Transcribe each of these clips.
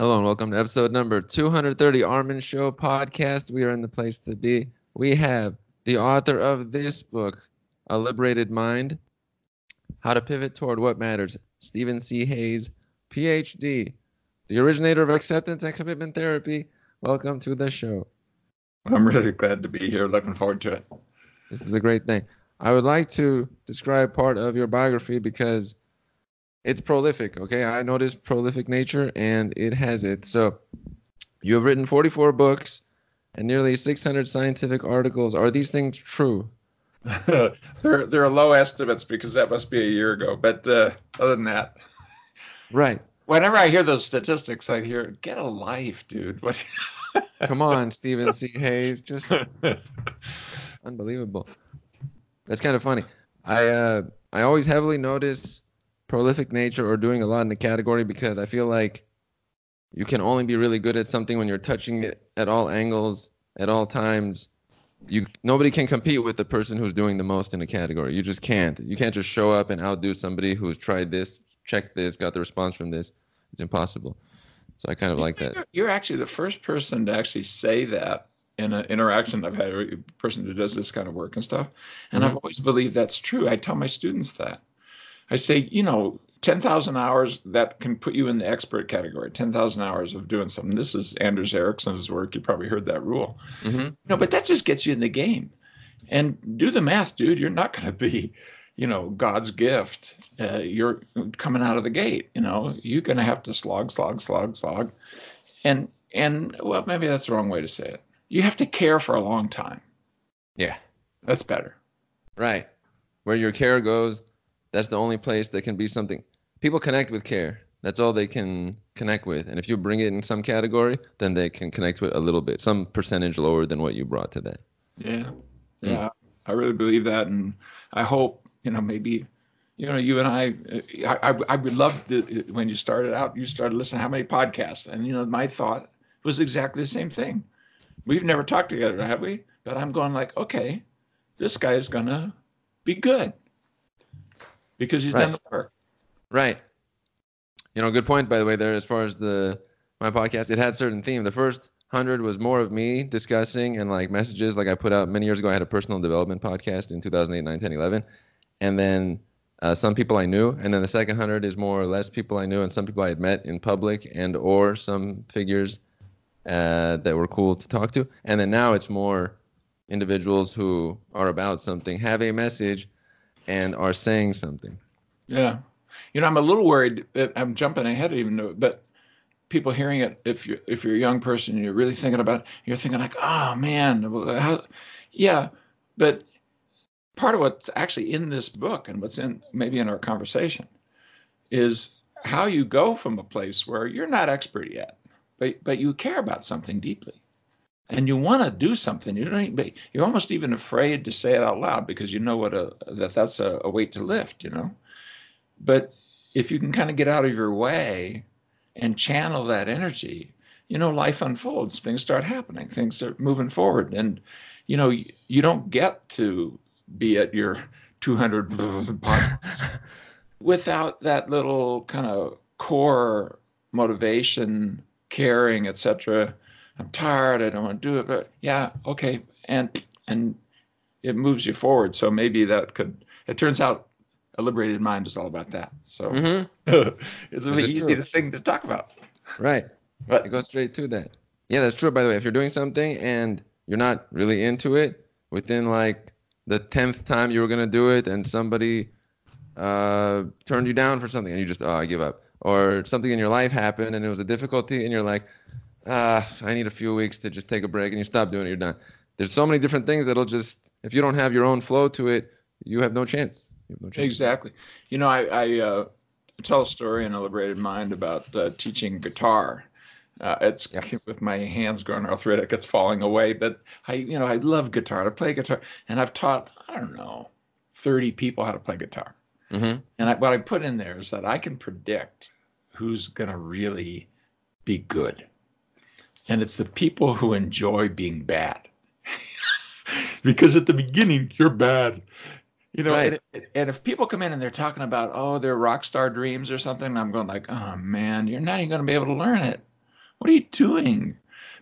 Hello and welcome to episode number 230 Armin Show podcast. We are in the place to be. We have the author of this book, A Liberated Mind How to Pivot Toward What Matters, Steven C. Hayes, PhD, the originator of acceptance and commitment therapy. Welcome to the show. I'm really glad to be here. Looking forward to it. This is a great thing. I would like to describe part of your biography because it's prolific. Okay, I noticed prolific nature, and it has it. So, you have written 44 books and nearly 600 scientific articles. Are these things true? there, there are low estimates because that must be a year ago. But uh, other than that, right. Whenever I hear those statistics, I hear, "Get a life, dude." What? Come on, Steven C. Hayes, just unbelievable. That's kind of funny. I uh, I always heavily notice prolific nature or doing a lot in the category because I feel like you can only be really good at something when you're touching it at all angles at all times. You nobody can compete with the person who's doing the most in a category. You just can't. You can't just show up and outdo somebody who's tried this, checked this, got the response from this. It's impossible. So I kind of like that. You're actually the first person to actually say that in an interaction I've had a person who does this kind of work and stuff. And mm-hmm. I've always believed that's true. I tell my students that. I say, you know, 10,000 hours that can put you in the expert category 10,000 hours of doing something. This is Anders Ericsson's work. You probably heard that rule. Mm-hmm. No, but that just gets you in the game. And do the math, dude. You're not going to be, you know, God's gift. Uh, you're coming out of the gate. You know, you're going to have to slog, slog, slog, slog. And, and well, maybe that's the wrong way to say it. You have to care for a long time. Yeah. That's better. Right. Where your care goes, that's the only place that can be something. People connect with care. That's all they can connect with. And if you bring it in some category, then they can connect with a little bit, some percentage lower than what you brought today. that. Yeah. Hmm. Yeah. Mm. I really believe that. And I hope, you know, maybe, you know, you and I, I, I would love to, when you started out, you started listening to how many podcasts. And, you know, my thought was exactly the same thing. We've never talked together, have we? But I'm going like, okay, this guy is going to be good because he's right. done the work. Right. You know, good point by the way there as far as the my podcast. It had certain theme. The first hundred was more of me discussing and like messages like I put out many years ago. I had a personal development podcast in 2008, 9, 10, 11. And then uh, some people I knew, and then the second hundred is more or less people I knew, and some people I had met in public, and or some figures uh, that were cool to talk to. And then now it's more individuals who are about something, have a message, and are saying something. Yeah. You know, I'm a little worried. Uh, I'm jumping ahead even, though, but people hearing it, if you're if you're a young person and you're really thinking about, it, you're thinking like, oh man, how, yeah. But part of what's actually in this book and what's in maybe in our conversation is how you go from a place where you're not expert yet, but but you care about something deeply and you want to do something you don't even, you're almost even afraid to say it out loud because you know what a that that's a, a weight to lift you know? But if you can kind of get out of your way and channel that energy you know life unfolds things start happening things are moving forward and you know you, you don't get to be at your 200 without that little kind of core motivation caring etc I'm tired. I don't want to do it. But yeah, okay. And and it moves you forward. So maybe that could. It turns out a liberated mind is all about that. So mm-hmm. it's a really easy thing to talk about. Right. But it goes straight to that. Yeah, that's true. By the way, if you're doing something and you're not really into it, within like the tenth time you were gonna do it, and somebody uh, turned you down for something, and you just oh, I give up, or something in your life happened and it was a difficulty, and you're like, uh, I need a few weeks to just take a break, and you stop doing it, you're done. There's so many different things that'll just, if you don't have your own flow to it, you have no chance. Have no chance. Exactly. You know, I, I uh, tell a story in a liberated mind about uh, teaching guitar. Uh, it's yeah. with my hands growing arthritic, it's falling away. But I, you know, I love guitar. I play guitar, and I've taught I don't know, thirty people how to play guitar. Mm-hmm. And I, what I put in there is that I can predict who's going to really be good and it's the people who enjoy being bad. because at the beginning, you're bad. You know, right. and, and, if people come in and they're talking about, oh, their rock star dreams or something, I'm going like, oh man, you're not even going to be able to learn it. What are you doing?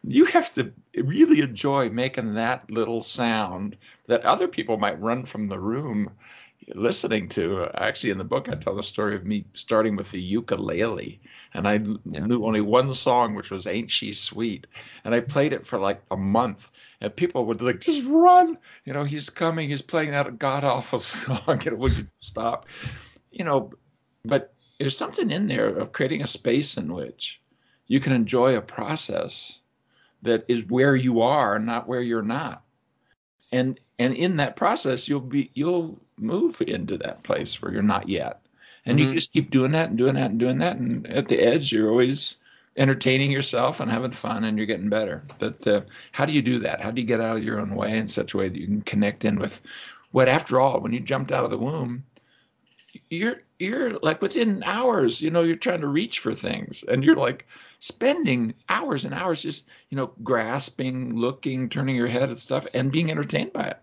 You have to really enjoy making that little sound that other people might run from the room listening to. Actually, in the book, I tell the story of me starting with the ukulele, and I yeah. knew only one song, which was "Ain't She Sweet," and I played it for like a month. And people would like just run, you know. He's coming. He's playing that god awful song. Know, would you stop? You know, but there's something in there of creating a space in which you can enjoy a process that is where you are, not where you're not. And and in that process, you'll be you'll move into that place where you're not yet. And mm-hmm. you just keep doing that and doing that and doing that. And at the edge, you're always entertaining yourself and having fun and you're getting better. But uh, how do you do that? How do you get out of your own way in such a way that you can connect in with what, after all, when you jumped out of the womb, you're you're like within hours, you know, you're trying to reach for things and you're like spending hours and hours just, you know, grasping, looking, turning your head at stuff and being entertained by it.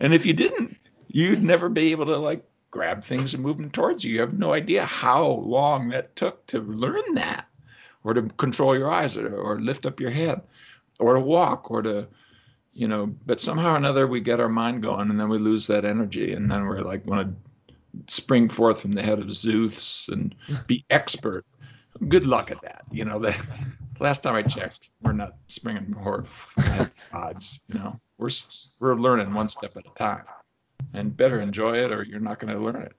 And if you didn't, you'd never be able to like grab things and move them towards you. You have no idea how long that took to learn that, or to control your eyes, or, or lift up your head, or to walk, or to, you know. But somehow or another, we get our mind going, and then we lose that energy, and then we're like want to spring forth from the head of Zeus and be expert. Good luck at that. You know, the last time I checked, we're not springing forth odds. You know, we're we're learning one step at a time and better enjoy it or you're not going to learn it.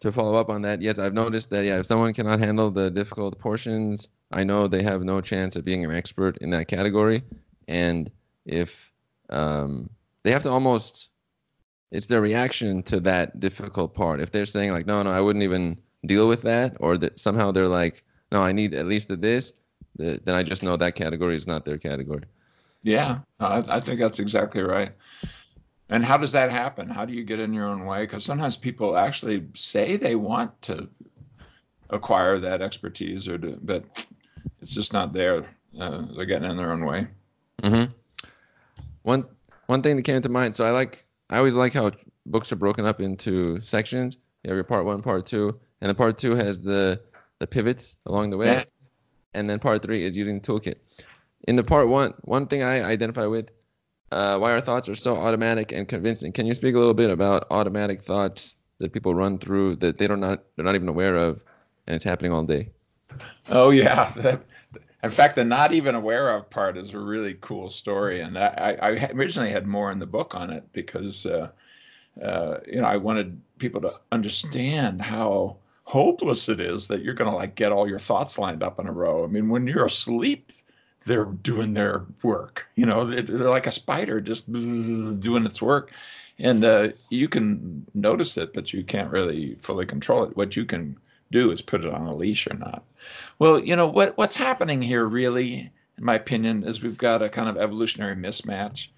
To follow up on that, yes, I've noticed that yeah, if someone cannot handle the difficult portions, I know they have no chance of being an expert in that category. And if um, they have to almost, it's their reaction to that difficult part. If they're saying like, no, no, I wouldn't even deal with that, or that somehow they're like, no, I need at least this, then I just know that category is not their category. Yeah, I, I think that's exactly right. And how does that happen? How do you get in your own way? Because sometimes people actually say they want to acquire that expertise, or to, but it's just not there. Uh, they're getting in their own way. Mm-hmm. One one thing that came to mind. So I like I always like how books are broken up into sections. You have your part one, part two, and the part two has the the pivots along the way, yeah. and then part three is using the toolkit. In the part one, one thing I identify with uh, why our thoughts are so automatic and convincing. Can you speak a little bit about automatic thoughts that people run through that they don't not they're not even aware of, and it's happening all day? Oh yeah. in fact, the not even aware of part is a really cool story, and I, I originally had more in the book on it because uh, uh, you know I wanted people to understand how hopeless it is that you're going to like get all your thoughts lined up in a row. I mean, when you're asleep, they're doing their work. You know, they're like a spider just doing its work. And uh, you can notice it, but you can't really fully control it. What you can do is put it on a leash or not. Well, you know what what's happening here, really, in my opinion, is we've got a kind of evolutionary mismatch.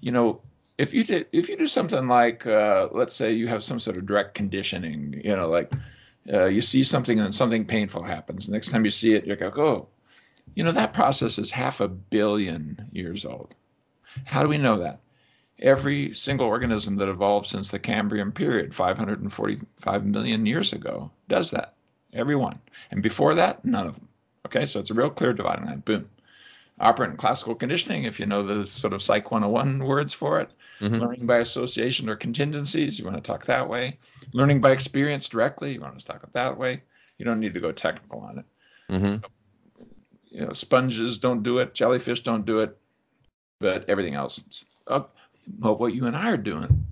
You know, if you did, if you do something like, uh, let's say, you have some sort of direct conditioning, you know, like uh, you see something and something painful happens. Next time you see it, you're like, oh, you know, that process is half a billion years old. How do we know that? Every single organism that evolved since the Cambrian period, 545 million years ago, does that. Every one. And before that, none of them. Okay, so it's a real clear dividing line. Boom. Operant classical conditioning, if you know the sort of Psych 101 words for it, mm-hmm. learning by association or contingencies, you want to talk that way. Learning by experience directly, you want to talk it that way. You don't need to go technical on it. Mm-hmm you know, sponges don't do it, jellyfish don't do it, but everything else. Uh, but what you and I are doing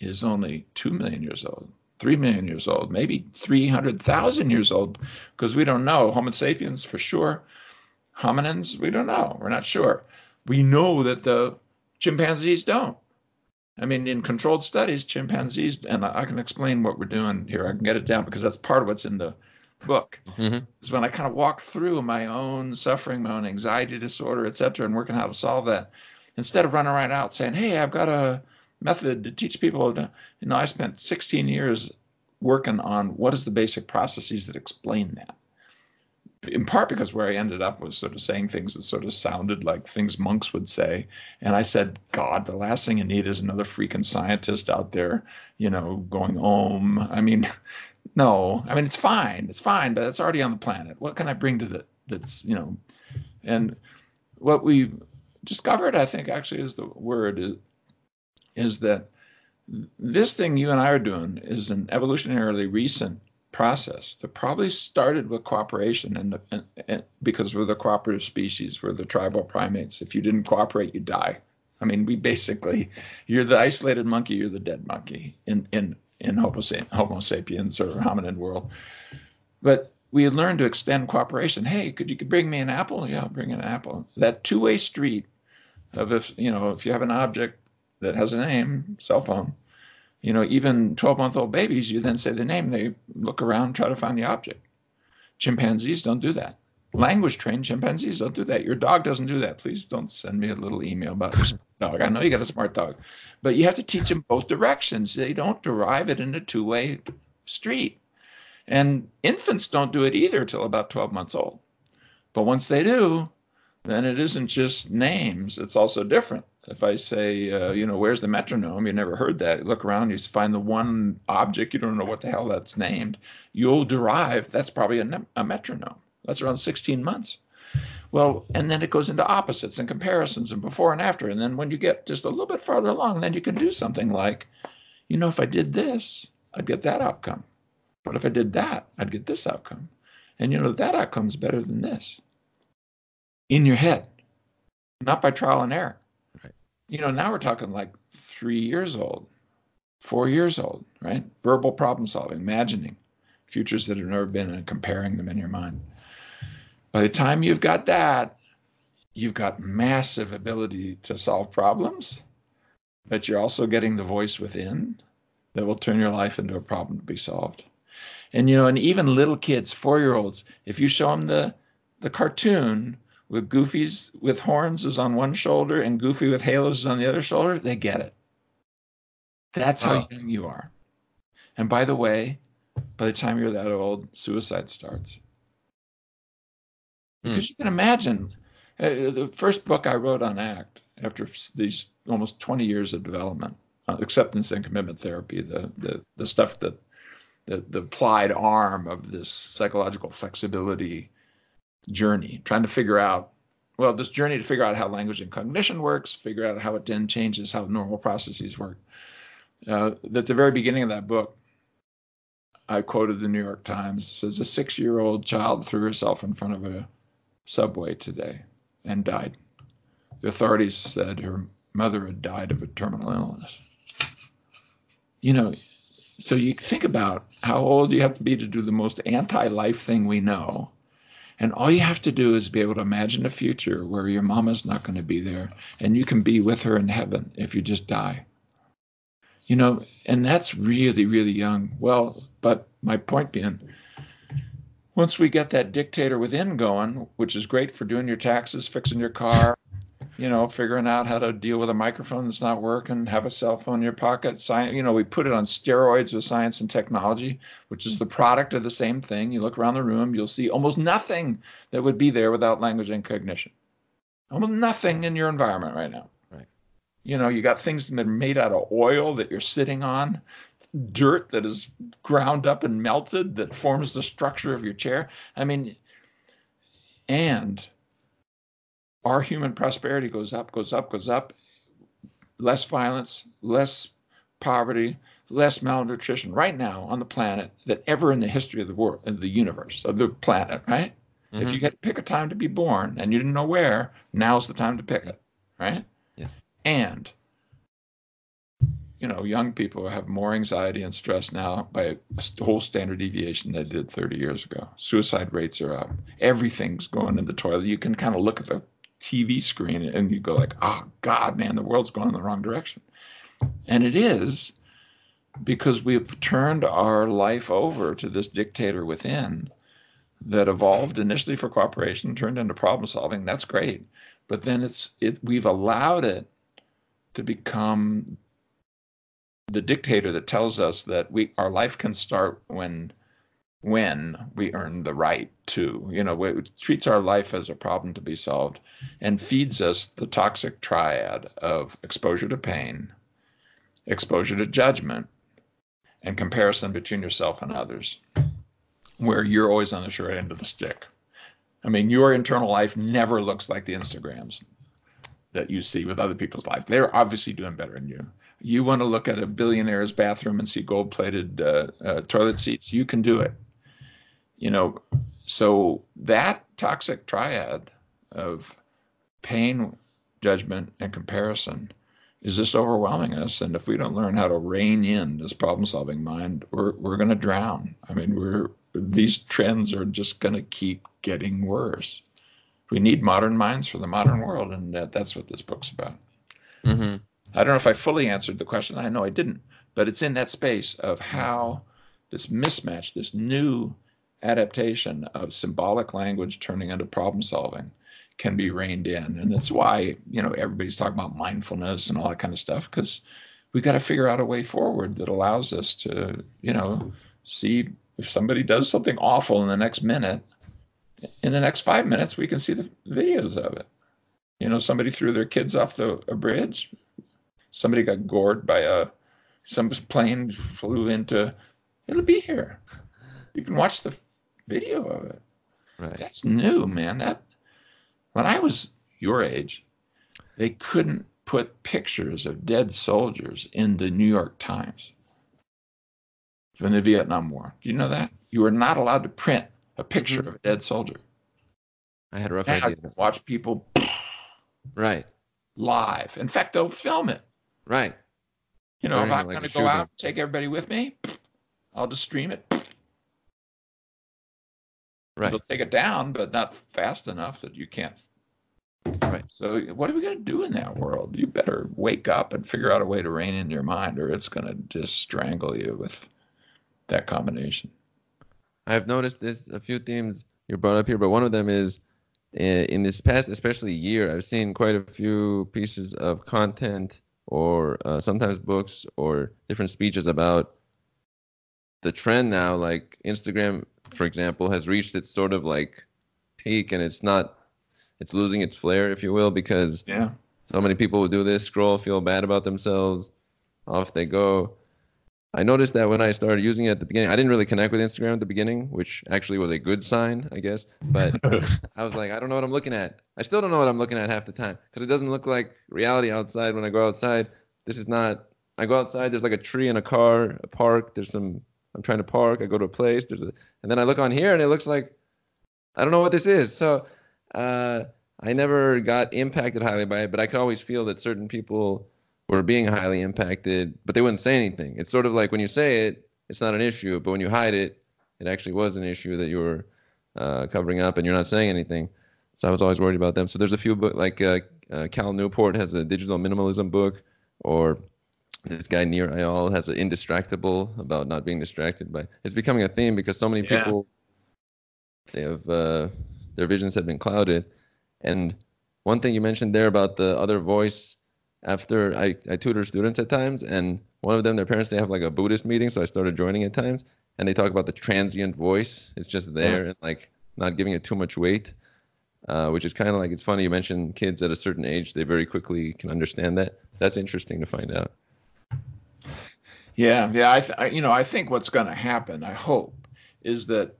is only 2 million years old, 3 million years old, maybe 300,000 years old, because we don't know. Homo sapiens, for sure. Hominins, we don't know. We're not sure. We know that the chimpanzees don't. I mean, in controlled studies, chimpanzees, and I can explain what we're doing here. I can get it down because that's part of what's in the book mm-hmm. is when I kind of walk through my own suffering, my own anxiety disorder, et cetera, and working how to solve that. Instead of running right out saying, "Hey, I've got a method to teach people," to, you know, I spent 16 years working on what is the basic processes that explain that. In part because where I ended up was sort of saying things that sort of sounded like things monks would say, and I said, "God, the last thing you need is another freaking scientist out there, you know, going home. I mean, no, I mean it's fine. It's fine, but it's already on the planet. What can I bring to the that's you know and what we discovered i think actually is the word is, is that this thing you and i are doing is an evolutionarily recent process that probably started with cooperation and, and, and because we're the cooperative species we're the tribal primates if you didn't cooperate you die i mean we basically you're the isolated monkey you're the dead monkey in in in homo, homo sapiens or hominid world but we learned to extend cooperation. Hey, could you bring me an apple? Yeah, I'll bring an apple. That two-way street of if you know if you have an object that has a name, cell phone, you know, even 12-month-old babies, you then say the name, they look around, try to find the object. Chimpanzees don't do that. Language trained chimpanzees don't do that. Your dog doesn't do that. Please don't send me a little email about your dog. I know you got a smart dog, but you have to teach them both directions. They don't derive it in a two-way street. And infants don't do it either till about 12 months old. But once they do, then it isn't just names, it's also different. If I say, uh, you know, where's the metronome? You never heard that. You look around, you find the one object, you don't know what the hell that's named. You'll derive that's probably a, a metronome. That's around 16 months. Well, and then it goes into opposites and comparisons and before and after. And then when you get just a little bit farther along, then you can do something like, you know, if I did this, I'd get that outcome. But if I did that, I'd get this outcome. And you know, that outcome's better than this. In your head, not by trial and error. You know, now we're talking like three years old, four years old, right? Verbal problem solving, imagining futures that have never been and comparing them in your mind. By the time you've got that, you've got massive ability to solve problems, but you're also getting the voice within that will turn your life into a problem to be solved. And you know, and even little kids, four year olds, if you show them the the cartoon with Goofy's with horns is on one shoulder and Goofy with halos is on the other shoulder, they get it. That's how oh. young you are. And by the way, by the time you're that old, suicide starts. Hmm. Because mm. you can imagine uh, the first book I wrote on ACT after these almost 20 years of development, uh, acceptance and commitment therapy, the, the, the stuff that the, the applied arm of this psychological flexibility journey, trying to figure out, well, this journey to figure out how language and cognition works, figure out how it then changes how normal processes work. Uh, at the very beginning of that book, I quoted the New York Times. It says a six-year-old child threw herself in front of a subway today and died. The authorities said her mother had died of a terminal illness. You know, so you think about how old you have to be to do the most anti-life thing we know. And all you have to do is be able to imagine a future where your mama's not going to be there and you can be with her in heaven if you just die. You know, and that's really, really young. Well, but my point being, once we get that dictator within going, which is great for doing your taxes, fixing your car, you know, figuring out how to deal with a microphone that's not working, have a cell phone in your pocket. Science, you know, we put it on steroids with science and technology, which is the product of the same thing. You look around the room, you'll see almost nothing that would be there without language and cognition. Almost nothing in your environment right now. Right. You know, you got things that are made out of oil that you're sitting on, dirt that is ground up and melted that forms the structure of your chair. I mean, and our human prosperity goes up, goes up, goes up. Less violence, less poverty, less malnutrition right now on the planet than ever in the history of the world, of the universe, of the planet, right? Mm-hmm. If you get to pick a time to be born and you didn't know where, now's the time to pick it, right? Yes. And you know, young people have more anxiety and stress now by a whole standard deviation they did 30 years ago. Suicide rates are up. Everything's going in the toilet. You can kind of look at the TV screen and you go like, oh God, man, the world's going in the wrong direction. And it is because we've turned our life over to this dictator within that evolved initially for cooperation, turned into problem solving. That's great. But then it's it we've allowed it to become the dictator that tells us that we our life can start when when we earn the right to. You know, it treats our life as a problem to be solved and feeds us the toxic triad of exposure to pain, exposure to judgment, and comparison between yourself and others, where you're always on the short end of the stick. I mean, your internal life never looks like the Instagrams that you see with other people's life. They're obviously doing better than you. You want to look at a billionaire's bathroom and see gold plated uh, uh, toilet seats, you can do it. You know, so that toxic triad of pain, judgment, and comparison is just overwhelming us. And if we don't learn how to rein in this problem solving mind, we're, we're going to drown. I mean, we're, these trends are just going to keep getting worse. We need modern minds for the modern world. And that, that's what this book's about. Mm-hmm. I don't know if I fully answered the question. I know I didn't, but it's in that space of how this mismatch, this new adaptation of symbolic language turning into problem solving can be reined in. And that's why, you know, everybody's talking about mindfulness and all that kind of stuff, because we got to figure out a way forward that allows us to, you know, see if somebody does something awful in the next minute, in the next five minutes, we can see the videos of it. You know, somebody threw their kids off the a bridge. Somebody got gored by a some plane flew into. It'll be here. You can watch the video of it. Right. That's new, man. That when I was your age, they couldn't put pictures of dead soldiers in the New York Times from the Vietnam War. Do you know that? You were not allowed to print a picture mm-hmm. of a dead soldier. I had a rough Now idea. can watch people Right. live. In fact, they'll film it. Right. You know, Very if I'm like going to go out, take everybody with me, I'll just stream it. Right. They'll take it down, but not fast enough that you can't. Right. So, what are we going to do in that world? You better wake up and figure out a way to rein in your mind, or it's going to just strangle you with that combination. I've noticed this a few themes you brought up here, but one of them is uh, in this past, especially year, I've seen quite a few pieces of content or uh, sometimes books or different speeches about the trend now. Like Instagram, for example, has reached its sort of like peak, and it's not, it's losing its flair, if you will, because Yeah. so many people who do this scroll, feel bad about themselves, off they go. I noticed that when I started using it at the beginning, I didn't really connect with Instagram at the beginning, which actually was a good sign, I guess. But I was like, I don't know what I'm looking at. I still don't know what I'm looking at half the time because it doesn't look like reality outside when I go outside. This is not, I go outside, there's like a tree and a car, a park, there's some, I'm trying to park, I go to a place, there's a, and then I look on here and it looks like, I don't know what this is. So, uh, I never got impacted highly by it, but I could always feel that certain people were being highly impacted, but they wouldn't say anything. It's sort of like when you say it, it's not an issue, but when you hide it, it actually was an issue that you were uh, covering up and you're not saying anything. So I was always worried about them. So there's a few book like uh, uh, Cal Newport has a digital minimalism book, or this guy Nir Eyal has an Indistractable about not being distracted by. It's becoming a theme because so many Yeah. people they have uh, their visions have been clouded. And one thing you mentioned there about the other voice after I, I tutor students at times and one of them their parents they have like a buddhist meeting so i started joining at times and they talk about the transient voice it's just there and like not giving it too much weight uh, which is kind of like it's funny you mentioned kids at a certain age they very quickly can understand that that's interesting to find out Yeah, yeah. I, th- I you know, I think what's going to happen, I hope, is that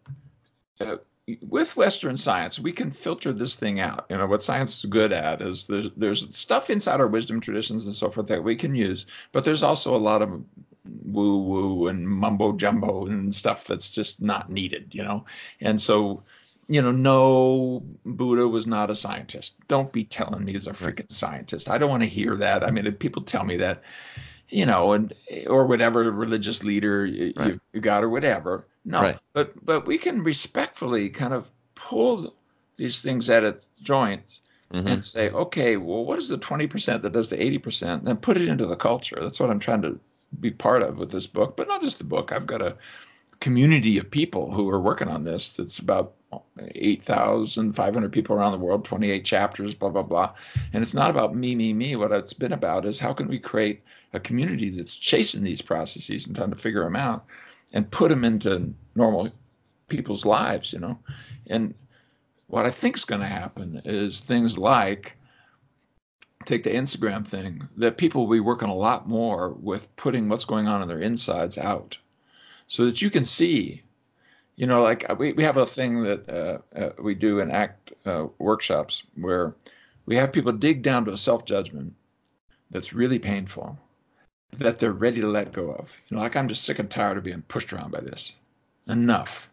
uh, with Western science, we can filter this thing out. You know, what science is good at is there's there's stuff inside our wisdom traditions and so forth that we can use, but there's also a lot of woo woo and mumbo jumbo and stuff that's just not needed. You know, and so. You know, no, Buddha was not a scientist. Don't be telling me he's a freaking scientist. I don't want to hear that. I mean, if people tell me that, you know, and or whatever religious leader y- Right. you, you got or whatever. No, Right. but but we can respectfully kind of pull these things at its joints Mhm. and say, okay, well, what is the twenty percent that does the eighty percent? Then put it into the culture. That's what I'm trying to be part of with this book, but not just the book. I've got a community of people who are working on this. That's about eight thousand five hundred people around the world, twenty eight chapters, blah blah blah. And it's not about me, me, me. What it's been about is how can we create a community that's chasing these processes and trying to figure them out and put them into normal people's lives, you know. And what I think is going to happen is things like take the Instagram thing that people will be working a lot more with putting what's going on in their insides out so that you can see You know, like uh, we, we have a thing that uh, uh, we do in ACT uh, workshops where we have people dig down to a self judgment that's really painful that they're ready to let go of. You know, like I'm just sick and tired of being pushed around by this. Enough.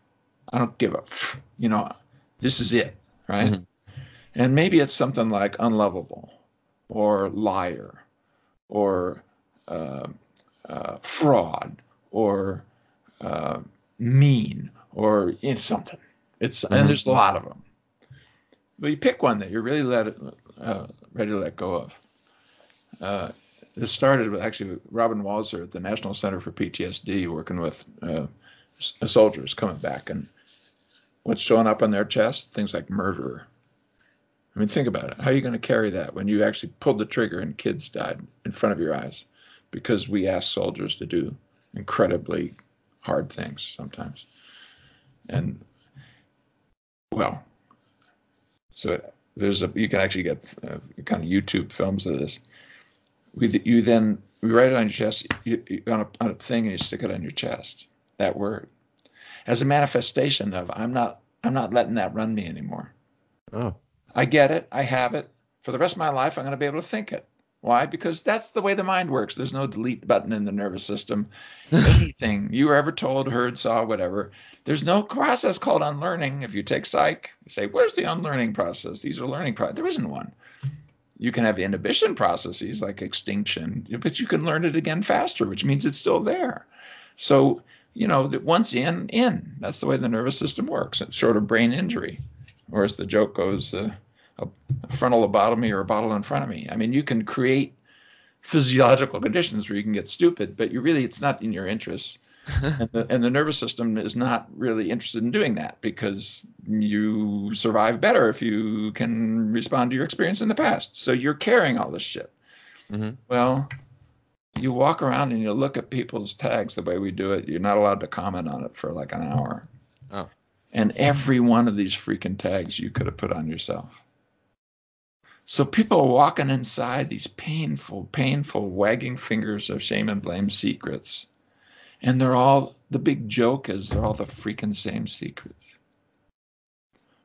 I don't give up. You know, this is it, right? Mm-hmm. And maybe it's something like unlovable or liar or uh, uh, fraud or uh, mean or in something. It's mm-hmm. and there's a lot of them. But you pick one that you're really let, uh, ready to let go of. This started with actually Robyn Walser at the National Center for PTSD working with uh, soldiers coming back and what's showing up on their chest things like murderer i mean think about it. How are you going to carry that when you actually pulled the trigger and kids died in front of your eyes? Because we ask soldiers to do incredibly hard things sometimes. And well so there's a you can actually get uh, kind of youtube films of this we, you then you write it on your chest you, you, on, a, on a thing and you stick it on your chest that word. As a manifestation of i'm not i'm not letting that run me anymore. Oh. I get it i have it. For the rest of my life i'm going to be able to think it. Why? Because that's the way the mind works. There's no delete button in the nervous system. Anything you were ever told heard saw whatever. There's no process called unlearning. If you take psych you say where's the unlearning process? These are learning process there isn't one you can have inhibition processes like extinction, but you can learn it again faster, which means it's still there. So, you know, that once in, in. That's the way the nervous system works. It's short of brain injury, or as the joke goes, uh, a frontal lobotomy or a bottle in front of me. I mean, you can create physiological conditions where you can get stupid, but you really, it's not in your interest and, the, and, the, nervous system is not really interested in doing that because you survive better if you can respond to your experience in the past. So you're carrying all this shit. Mm-hmm. Well, you walk around and you look at people's tags the way we do it. You're not allowed to comment on it for like an hour. Oh. And every one of these freaking tags you could have put on yourself. So people are walking inside these painful, painful wagging fingers of shame and blame secrets and they're all, the big joke is they're all the freaking same secrets.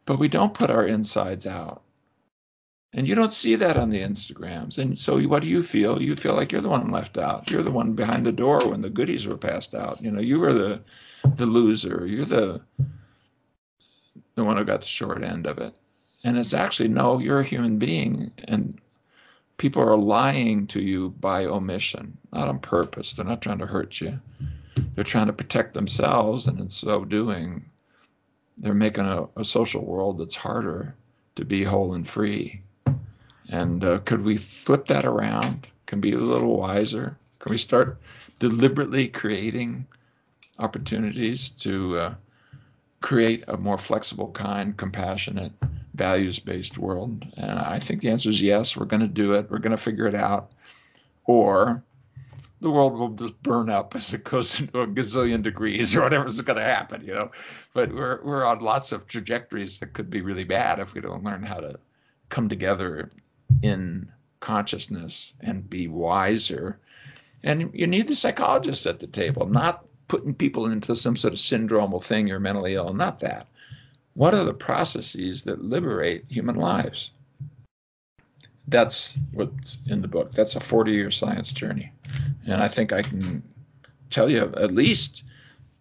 But we don't put our insides out. And you don't see that on the Instagrams. And so what do you feel? You feel like you're the one left out. You're the one behind the door when the goodies were passed out. You know, you were the the loser. You're the the one who got the short end of it. And it's actually no, you're a human being and people are lying to you by omission, not on purpose. They're not trying to hurt you they're trying to protect themselves, and in so doing, they're making a, a social world that's harder to be whole and free. And uh, could we flip that around? Can be a little wiser? Can we start deliberately creating opportunities to uh, create a more flexible, kind, compassionate, values based world? And I think the answer is yes. We're going to do it. We're going to figure it out. Or the world will just burn up as it goes into a gazillion degrees or whatever's going to happen, you know. But we're we're on lots of trajectories that could be really bad if we don't learn how to come together in consciousness and be wiser. And you need the psychologists at the table, not putting people into some sort of syndromal thing, you're mentally ill, not that. What are the processes that liberate human lives? That's what's in the book. That's a 40 year science journey. And I think I can tell you at least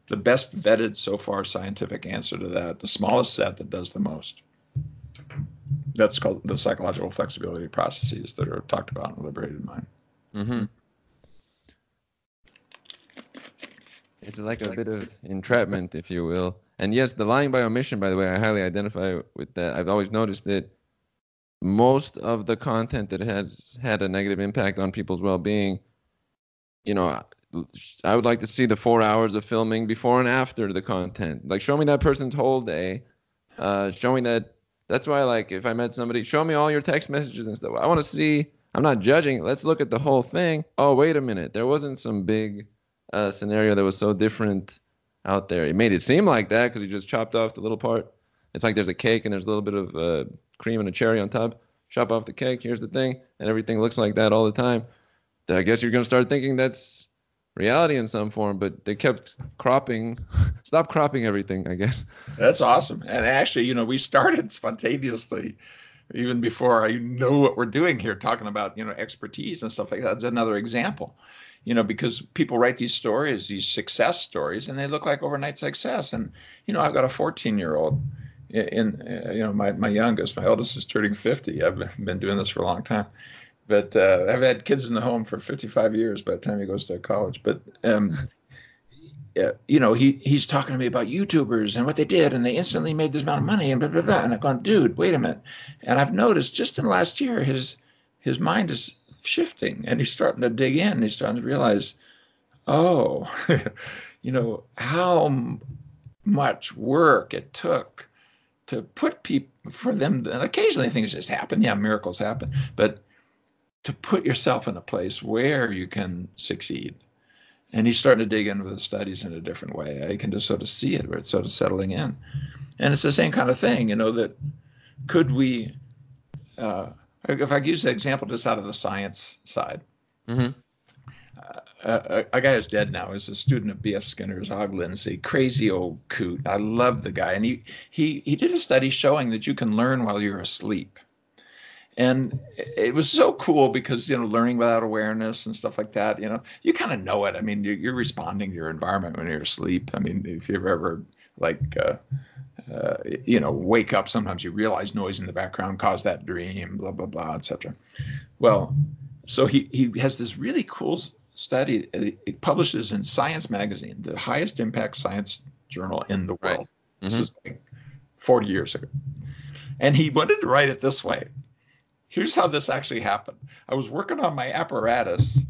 the best vetted so far scientific answer to that, the smallest set that does the most. That's called the psychological flexibility processes that are talked about in liberated mind. Mm-hmm. It's like a bit of entrapment, if you will. And yes, the lying by omission, by the way, I highly identify with that. I've always noticed that most of the content that has had a negative impact on people's well-being you know, I would like to see the four hours of filming before and after the content. Like, show me that person's whole day. Uh, me that. That's why, like, if I met somebody, show me all your text messages and stuff. I want to see. I'm not judging. Let's look at the whole thing. Oh, wait a minute. There wasn't some big uh, scenario that was so different out there. It made it seem like that because you just chopped off the little part. It's like there's a cake and there's a little bit of uh, cream and a cherry on top. Chop off the cake. Here's the thing, and everything looks like that all the time. I guess you're going to start thinking that's reality in some form, but they kept cropping, stop cropping everything, I guess. That's awesome. And actually, you know, we started spontaneously even before I know what we're doing here, talking about, you know, expertise and stuff like that. That's another example, you know, because people write these stories, these success stories, and they look like overnight success. And, you know, I've got a 14 year old in, uh, you know, my, my youngest, my oldest is turning 50. I've been doing this for a long time but uh, I've had kids in the home for 55 years by the time he goes to college. But um, yeah, you know, he he's talking to me about YouTubers and what they did, and they instantly made this amount of money, and blah blah blah. And I've gone, dude, wait a minute. And I've noticed just in the last year, his his mind is shifting, and he's starting to dig in. He's starting to realize, oh, you know, how much work it took to put people for them. And occasionally things just happen. Yeah, miracles happen, but to put yourself in a place where you can succeed. And he's starting to dig into the studies in a different way. I can just sort of see it where it's sort of settling in. And it's the same kind of thing, you know, that could we, uh, if I could use the example just out of the science side, mm-hmm. uh, a, a, guy who's dead now is a student of B.F. Skinner's, Og Lindsley, crazy old coot. I love the guy. And he, he, he did a study showing that you can learn while you're asleep and it was so cool because you know learning without awareness and stuff like that you know you kind of know it. I mean you're, you're, responding to your environment when you're asleep. I mean if you've ever like uh, uh, you know wake up sometimes you realize noise in the background caused that dream blah blah blah etc well so he he has this really cool study it publishes in science magazine the highest impact science journal in the world. Right. mm-hmm. this is like 40 years ago. And he wanted to write it this way here's how this actually happened. I was working on my apparatus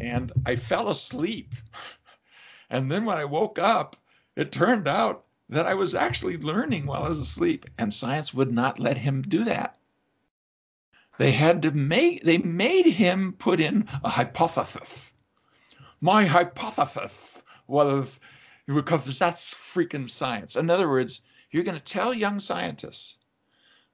and I fell asleep. And then when I woke up, it turned out that I was actually learning while I was asleep, and science would not let him do that. They had to make, they made him put in a hypothesis. My hypothesis was because that's freaking science. In other words, you're going to tell young scientists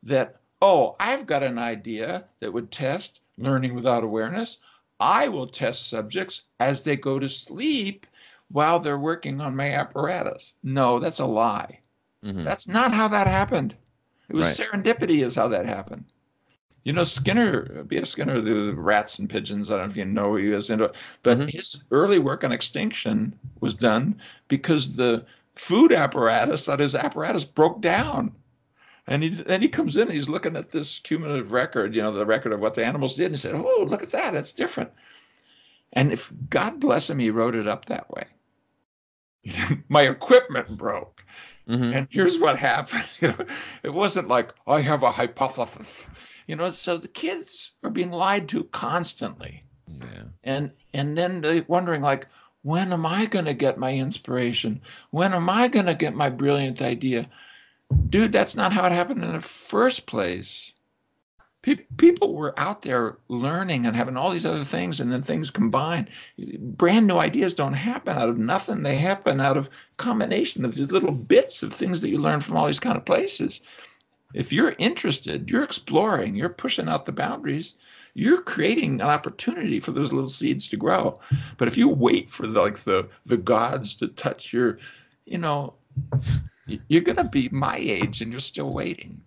that oh, I've got an idea that would test learning without awareness. I will test subjects as they go to sleep while they're working on my apparatus. No, that's a lie. Mm-hmm. That's not how that happened. It was right. serendipity, is how that happened. You know, Skinner, B.F. Skinner, the rats and pigeons, I don't know if you know who he is into, but mm-hmm. his early work on extinction was done because the food apparatus that his apparatus broke down. And he then he comes in and he's looking at this cumulative record, you know, the record of what the animals did, and he said, "Oh, look at that! That's different." And if God bless him, he wrote it up that way. My equipment broke, mm-hmm. and here's what happened. You know, it wasn't like I have a hypothesis. You know, so the kids are being lied to constantly. Yeah. And and then they're wondering like, when am I going to get my inspiration? When am I going to get my brilliant idea? Dude, that's not how it happened in the first place. Pe- people were out there learning and having all these other things, and then things combine. Brand new ideas don't happen out of nothing. They happen out of combination of these little bits of things that you learn from all these kind of places. If you're interested, you're exploring, you're pushing out the boundaries, you're creating an opportunity for those little seeds to grow. But if you wait for the, like the the gods to touch your, you know, you're going to be my age and you're still waiting.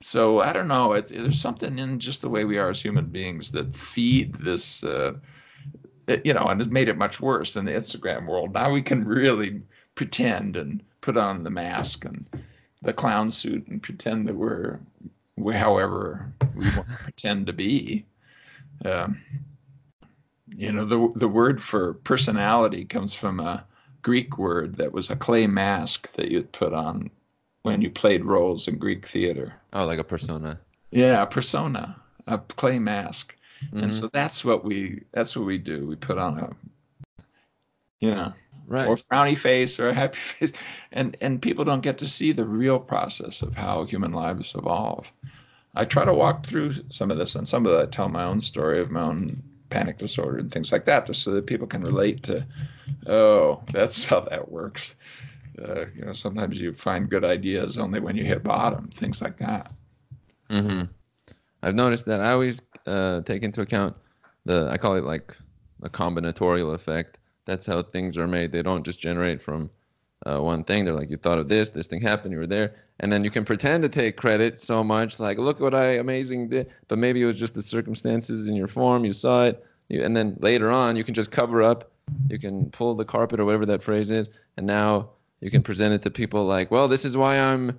So I don't know. It, there's something in just the way we are as human beings that feed this, uh, you know, and it made it much worse in the Instagram world. Now we can really pretend and put on the mask and the clown suit and pretend that we're, we're however we want to pretend to be. Um, you know, the the word for personality comes from a Greek word that was a clay mask that you'd put on when you played roles in Greek theater. Oh, like a persona. Yeah, a persona, a clay mask. Mm-hmm. And so that's what we that's what we do. We put on a you know, right. or frowny face or a happy face and and people don't get to see the real process of how human lives evolve. I try to walk through some of this and some of that I tell my own story of my own panic disorder and things like that, just so that people can relate to, oh, that's how that works. Uh, you know, sometimes you find good ideas only when you hit bottom, things like that. Mm-hmm. I've noticed that I always uh, take into account the I call it like a combinatorial effect. That's how things are made. They don't just generate from uh, one thing. They're like, you thought of this, this thing happened, you were there, and then you can pretend to take credit so much, like, look what I amazing did, but maybe it was just the circumstances in your form, you saw it, you, and then later on, you can just cover up, you can pull the carpet or whatever that phrase is, and now you can present it to people like, well, this is why I'm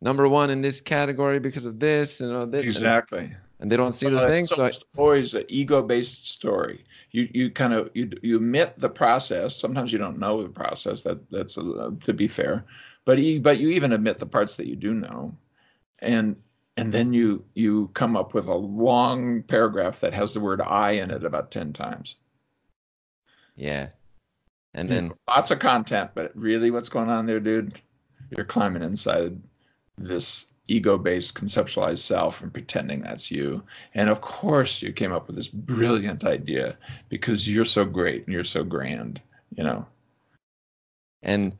number one in this category because of this and all this. Exactly. And, and they don't see the thing. So, so it's always an ego-based story. You you kind of you you admit the process. Sometimes you don't know the process. That that's a, to be fair, but you, but you even admit the parts that you do know, and and then you you come up with a long paragraph that has the word I in it about ten times. Yeah, and then lots of content, but really, what's going on there, dude? You're climbing inside this ego-based conceptualized self and pretending that's you. And of course, you came up with this brilliant idea because you're so great and you're so grand, you know. And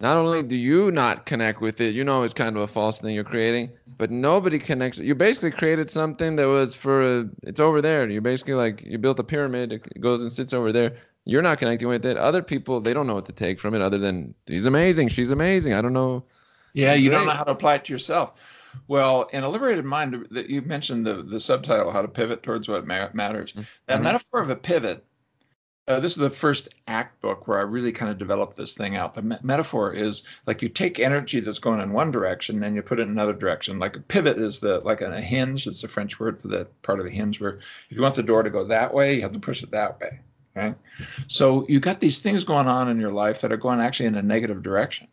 not only do you not connect with it, you know it's kind of a false thing you're creating, but nobody connects. You basically created something that was for a, it's over there. You basically like you built a pyramid. It goes and sits over there. You're not connecting with it. Other people they don't know what to take from it other than he's amazing, she's amazing. I don't know. Yeah, you don't know how to apply it to yourself. Well, in a liberated mind, that you mentioned the the subtitle, how to pivot towards what matters. Mm-hmm. That metaphor of a pivot uh, this is the first act book where I really kind of developed this thing out. The me- metaphor is like you take energy that's going in one direction and you put it in another direction. Like a pivot is the like a hinge. It's a French word for the part of the hinge where if you want the door to go that way, you have to push it that way. Right. So you got these things going on in your life that are going actually in a negative direction.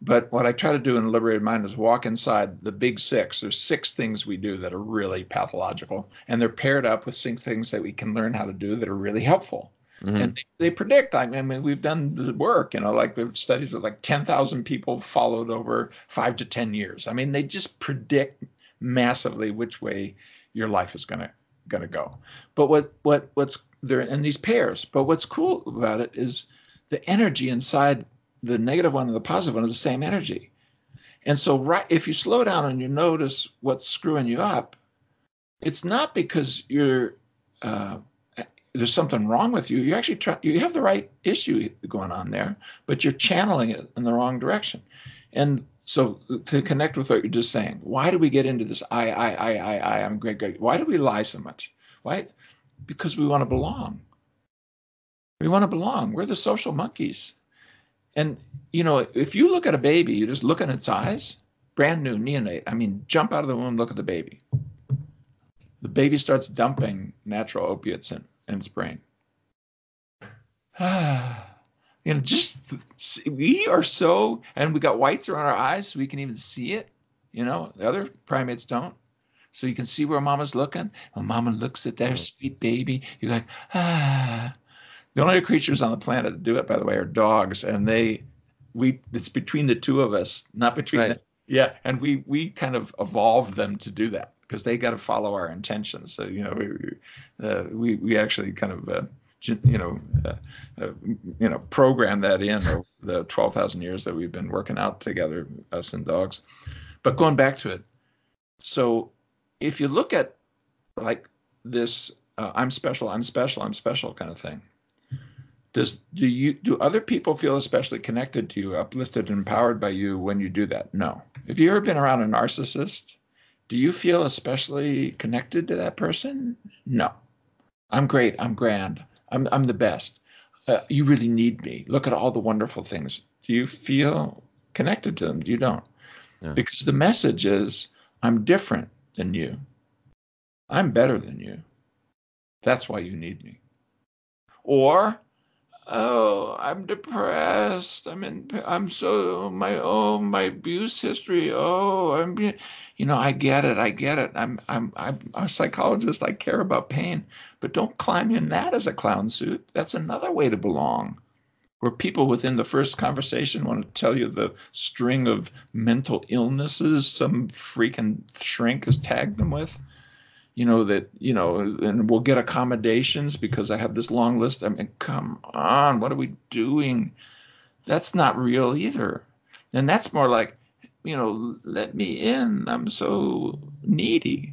But what I try to do in Liberated Mind is walk inside the big six. There's six things we do that are really pathological, and they're paired up with six things that we can learn how to do that are really helpful. Mm-hmm. And they, they, predict. I mean, we've done the work. You know, like we've studies with like ten thousand people followed over five to ten years. I mean, they just predict massively which way your life is gonna gonna go. But what what what's there in these pairs? But what's cool about it is the energy inside the negative one and the positive one are the same energy. And so, right, if you slow down and you notice what's screwing you up, it's not because you're uh, there's something wrong with you. You actually try, you have the right issue going on there, but you're channeling it in the wrong direction. And so, to connect with what you're just saying, why do we get into this? I, I, I, I, I. I'm great, great. Why do we lie so much? Why? Because we want to belong. We want to belong. We're the social monkeys. And you know, if you look at a baby, you just look at its eyes, brand new neonate. I mean, jump out of the womb, look at the baby. The baby starts dumping natural opiates in, in its brain. you know, just we are so, and we got whites around our eyes, so we can even see it. You know, the other primates don't. So you can see where mama's looking. When mama looks at their sweet baby, you're like, ah. The only creatures on the planet that do it, by the way, are dogs, and they we it's between the two of us, not between right. the, yeah, and we we kind of evolved them to do that because they got to follow our intentions. So you know we uh, we we actually kind of. Uh, you know, uh, uh, you know, program that in the twelve thousand years that we've been working out together, us and dogs. But going back to it, so if you look at like this, uh, I'm special, I'm special, I'm special kind of thing, does do you do other people feel especially connected to you uplifted and empowered by you when you do that? No. Have you ever been around a narcissist? Do you feel especially connected to that person? No. I'm great. I'm grand. I'm, I'm the best. Uh, you really need me. Look at all the wonderful things. Do you feel connected to them? You don't. Yeah. because the message is i'm different than you. I'm better than you. That's why you need me. Or oh i'm depressed. I'm in i'm so my oh my abuse history. Oh i'm you know i get it i get it. I'm i'm i'm a psychologist. I care about pain. But don't climb in that as a clown suit. That's another way to belong where people within the first conversation want to tell you the string of mental illnesses some freaking shrink has tagged them with you know that you know and we'll get accommodations because i have this long list i mean come on what are we doing that's not real either and that's more like you know let me in i'm so needy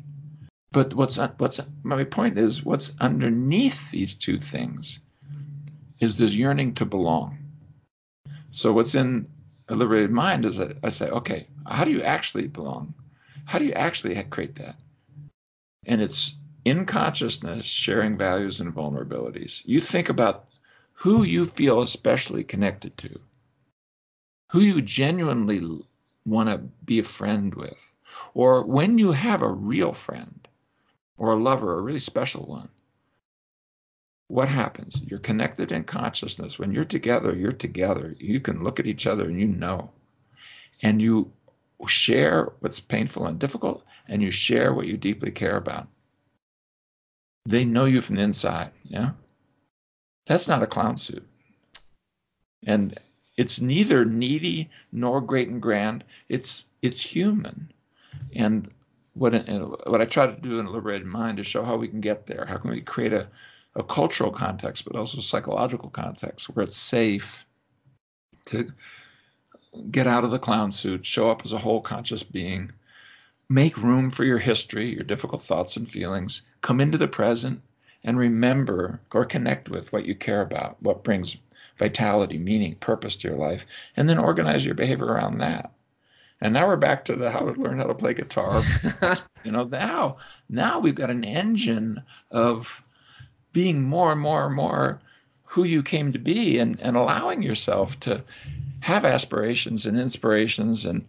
But what's what's my point is what's underneath these two things is this yearning to belong. So what's in a liberated mind is that I say, okay, how do you actually belong? How do you actually create that? And it's in consciousness, sharing values and vulnerabilities. You think about who you feel especially connected to, who you genuinely want to be a friend with, or when you have a real friend or a lover, a really special one. What happens? You're connected in consciousness. When you're together, you're together. You can look at each other and you know. And you share what's painful and difficult, and you share what you deeply care about. They know you from the inside. Yeah. That's not a clown suit. And it's neither needy nor great and grand. It's it's human. And what what I try to do in a liberated mind is show how we can get there. How can we create a, a cultural context, but also psychological context where it's safe to get out of the clown suit, show up as a whole conscious being, make room for your history, your difficult thoughts and feelings, come into the present, and remember or connect with what you care about, what brings vitality, meaning, purpose to your life, and then organize your behavior around that. And now we're back to the how to learn how to play guitar. you know, now now we've got an engine of being more and more and more who you came to be and, and allowing yourself to have aspirations and inspirations and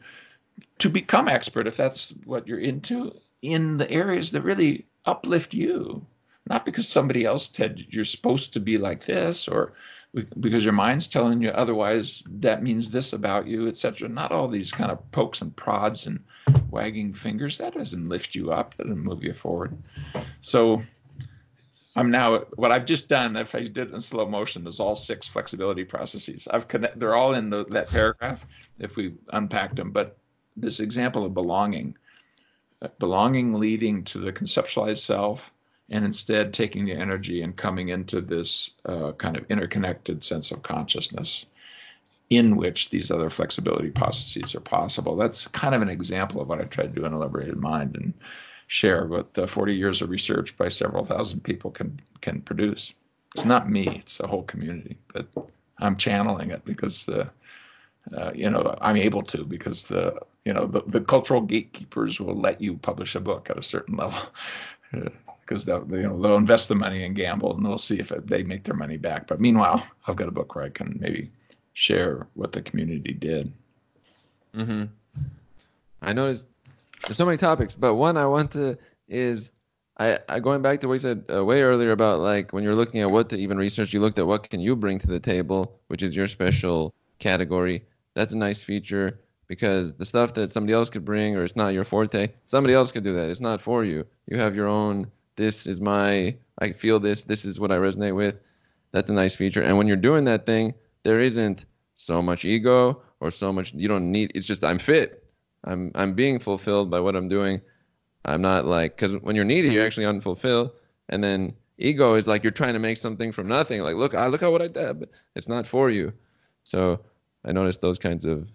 to become expert if that's what you're into in the areas that really uplift you. Not because somebody else said you're supposed to be like this or because your mind's telling you otherwise that means this about you etc not all these kind of pokes and prods and wagging fingers. That doesn't lift you up. That doesn't move you forward. So i'm now what i've just done if i did it in slow motion is all six flexibility processes. I've connect they're all in the, that paragraph if we unpacked them. But this example of belonging belonging leading to the conceptualized self and instead taking the energy and coming into this uh, kind of interconnected sense of consciousness in which these other flexibility processes are possible. That's kind of an example of what I try to do in a liberated mind and share what the 40 years of research by several thousand people can can produce. It's not me; it's a whole community, but I'm channeling it because. Uh, uh, you know, I'm able to because the you know the, the cultural gatekeepers will let you publish a book at a certain level. because they'll you know they'll invest the money and gamble and they'll see if it, they make their money back. But meanwhile, I've got a book where I can maybe share what the community did. Mm-hmm. I noticed there's so many topics, but one I want to is I, I going back to what you said uh, way earlier about like when you're looking at what to even research, you looked at what can you bring to the table, which is your special category. That's a nice feature because the stuff that somebody else could bring or it's not your forte, somebody else could do that. It's not for you. You have your own this is my I feel this, this is what I resonate with. That's a nice feature. And when you're doing that thing, there isn't so much ego or so much you don't need it's just I'm fit. I'm I'm being fulfilled by what I'm doing. I'm not like cuz when you're needy, you're mm-hmm. actually unfulfilled and then ego is like you're trying to make something from nothing. Like look, I look at what I did, but it's not for you. So I noticed those kinds of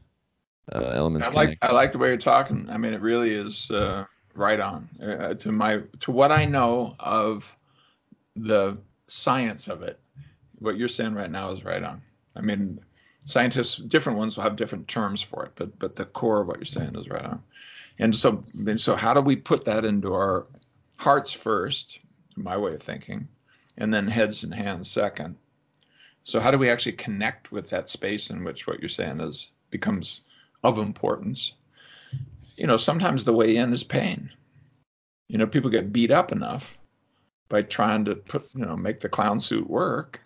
uh, elements. I like I like the way you're talking. I mean, it really is uh, right on uh, to my to what I know of the science of it. What you're saying right now is right on. I mean, scientists, different ones will have different terms for it, but but the core of what you're saying is right on. And so, and so, how do we put that into our hearts first? My way of thinking, and then heads and hands second. So, how do we actually connect with that space in which what you're saying is becomes of importance? you know, sometimes the way in is pain. You know, people get beat up enough by trying to put, you know, make the clown suit work.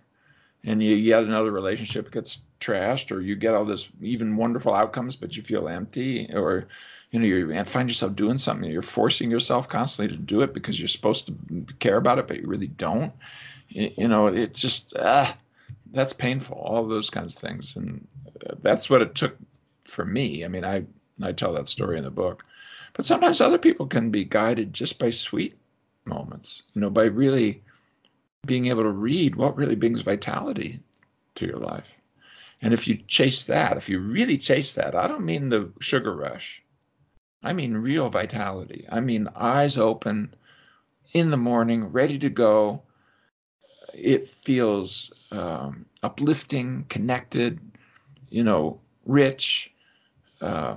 And you get another relationship gets trashed, or you get all this even wonderful outcomes, but you feel empty, or you know, you find yourself doing something. You're forcing yourself constantly to do it because you're supposed to care about it, but you really don't. You know, it's just ah, that's painful. All those kinds of things, and uh, that's what it took for me. I mean, I I tell that story in the book. But sometimes other people can be guided just by sweet moments, you know, by really being able to read what really brings vitality to your life. And if you chase that, if you really chase that, I don't mean the sugar rush. I mean real vitality. I mean eyes open, in the morning, ready to go. It feels um, uplifting, connected, you know, rich, uh,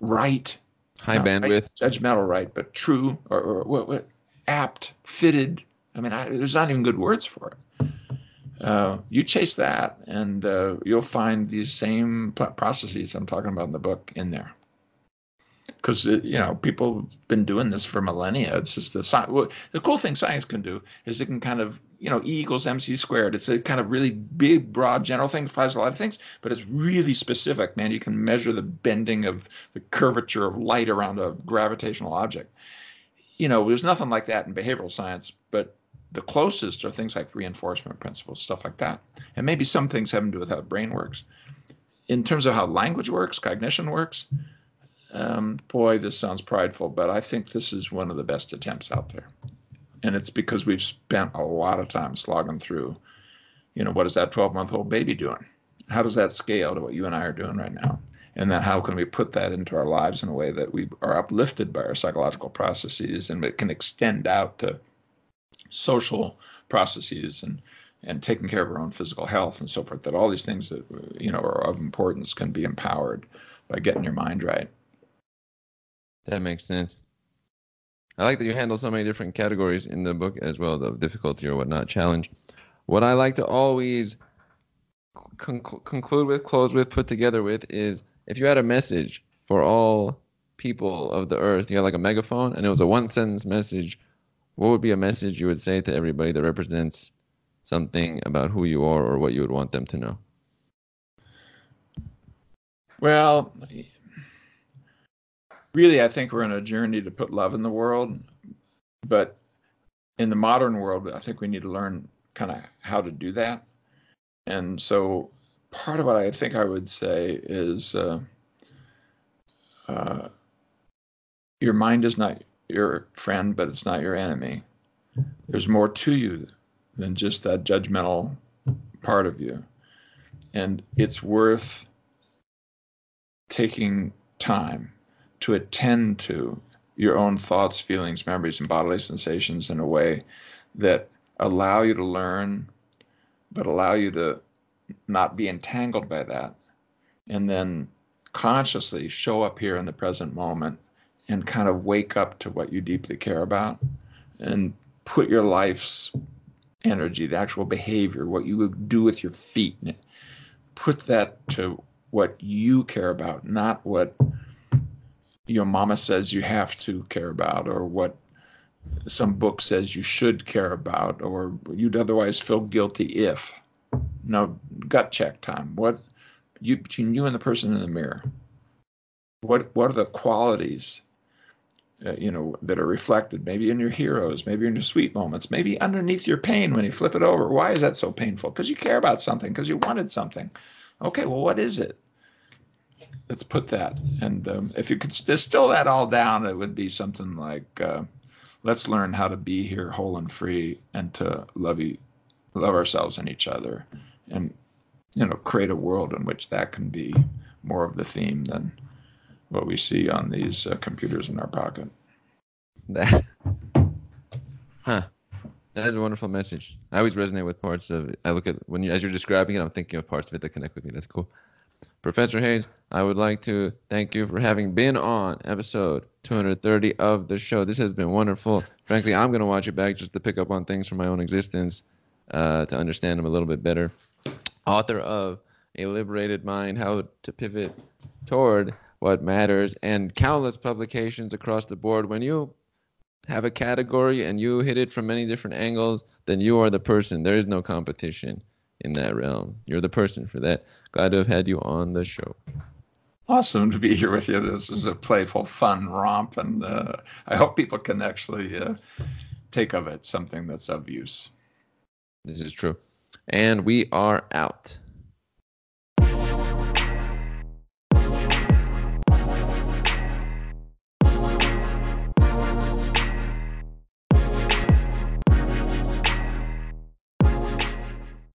right. High bandwidth. Right, judgmental, right, but true or, or what, what, apt, fitted. I mean, I, there's not even good words for it. Uh, you chase that, and uh, you'll find these same processes I'm talking about in the book in there because uh, you know people have been doing this for millennia. It's just the. The cool thing science can do is it can kind of you know E equals mc squared. It's a kind of really big, broad, general thing. Applies a lot of things, but it's really specific. Man, you can measure the bending of the curvature of light around a gravitational object. You know, there's nothing like that in behavioral science, but the closest are things like reinforcement principles, stuff like that, and maybe some things have to do with how the brain works. In terms of how language works, cognition works um, boy, this sounds prideful, but I think this is one of the best attempts out there. And it's because we've spent a lot of time slogging through, you know, what is that 12 month old baby doing? How does that scale to what you and I are doing right now? And then how can we put that into our lives in a way that we are uplifted by our psychological processes and it can extend out to social processes and and taking care of our own physical health and so forth that all these things that you know are of importance can be empowered by getting your mind right that makes sense. I like that you handle so many different categories in the book as well, the difficulty or whatnot, challenge. What I like to always conc- conclude with, close with, put together with is if you had a message for all people of the earth, you had like a megaphone and it was a one sentence message, what would be a message you would say to everybody that represents something about who you are or what you would want them to know? Well, really, I think we're on a journey to put love in the world. But in the modern world, I think we need to learn kind of how to do that. And so, part of what I think I would say is uh, uh, your mind is not your friend, but it's not your enemy. There's more to you than just that judgmental part of you. And it's worth taking time to attend to your own thoughts, feelings, memories, and bodily sensations in a way that allow you to learn, but allow you to not be entangled by that. And then consciously show up here in the present moment and kind of wake up to what you deeply care about and put your life's energy, the actual behavior, what you would do with your feet, put that to what you care about, not what your mama says you have to care about or what some book says you should care about or you'd otherwise feel guilty if. No gut check time. What you between you and the person in the mirror what what are the qualities uh, you know that are reflected? Maybe in your heroes maybe in your sweet moments maybe underneath your pain when you flip it over. Why is that so painful? Because you care about something because you wanted something. Okay well what is it let's put that. And um, if you could distill that all down, it would be something like, uh, let's learn how to be here whole and free and to love, e- love ourselves and each other and, you know, create a world in which that can be more of the theme than what we see on these uh, computers in our pocket. That, huh. That is a wonderful message. I always resonate with parts of it. I look at when you, as you're describing it, I'm thinking of parts of it that connect with me. That's cool. Professor Hayes, I would like to thank you for having been on episode 230 of the show. This has been wonderful. Frankly, I'm going to watch it back just to pick up on things from my own existence, uh, to understand them a little bit better. Author of A Liberated Mind How to Pivot Toward What Matters, and countless publications across the board. When you have a category and you hit it from many different angles, then you are the person. There is no competition in that realm. You're the person for that. Glad to have had you on the show. Awesome to be here with you. This is a playful, fun romp, and uh, I hope people can actually uh, take of it something that's of use. This is true. And we are out.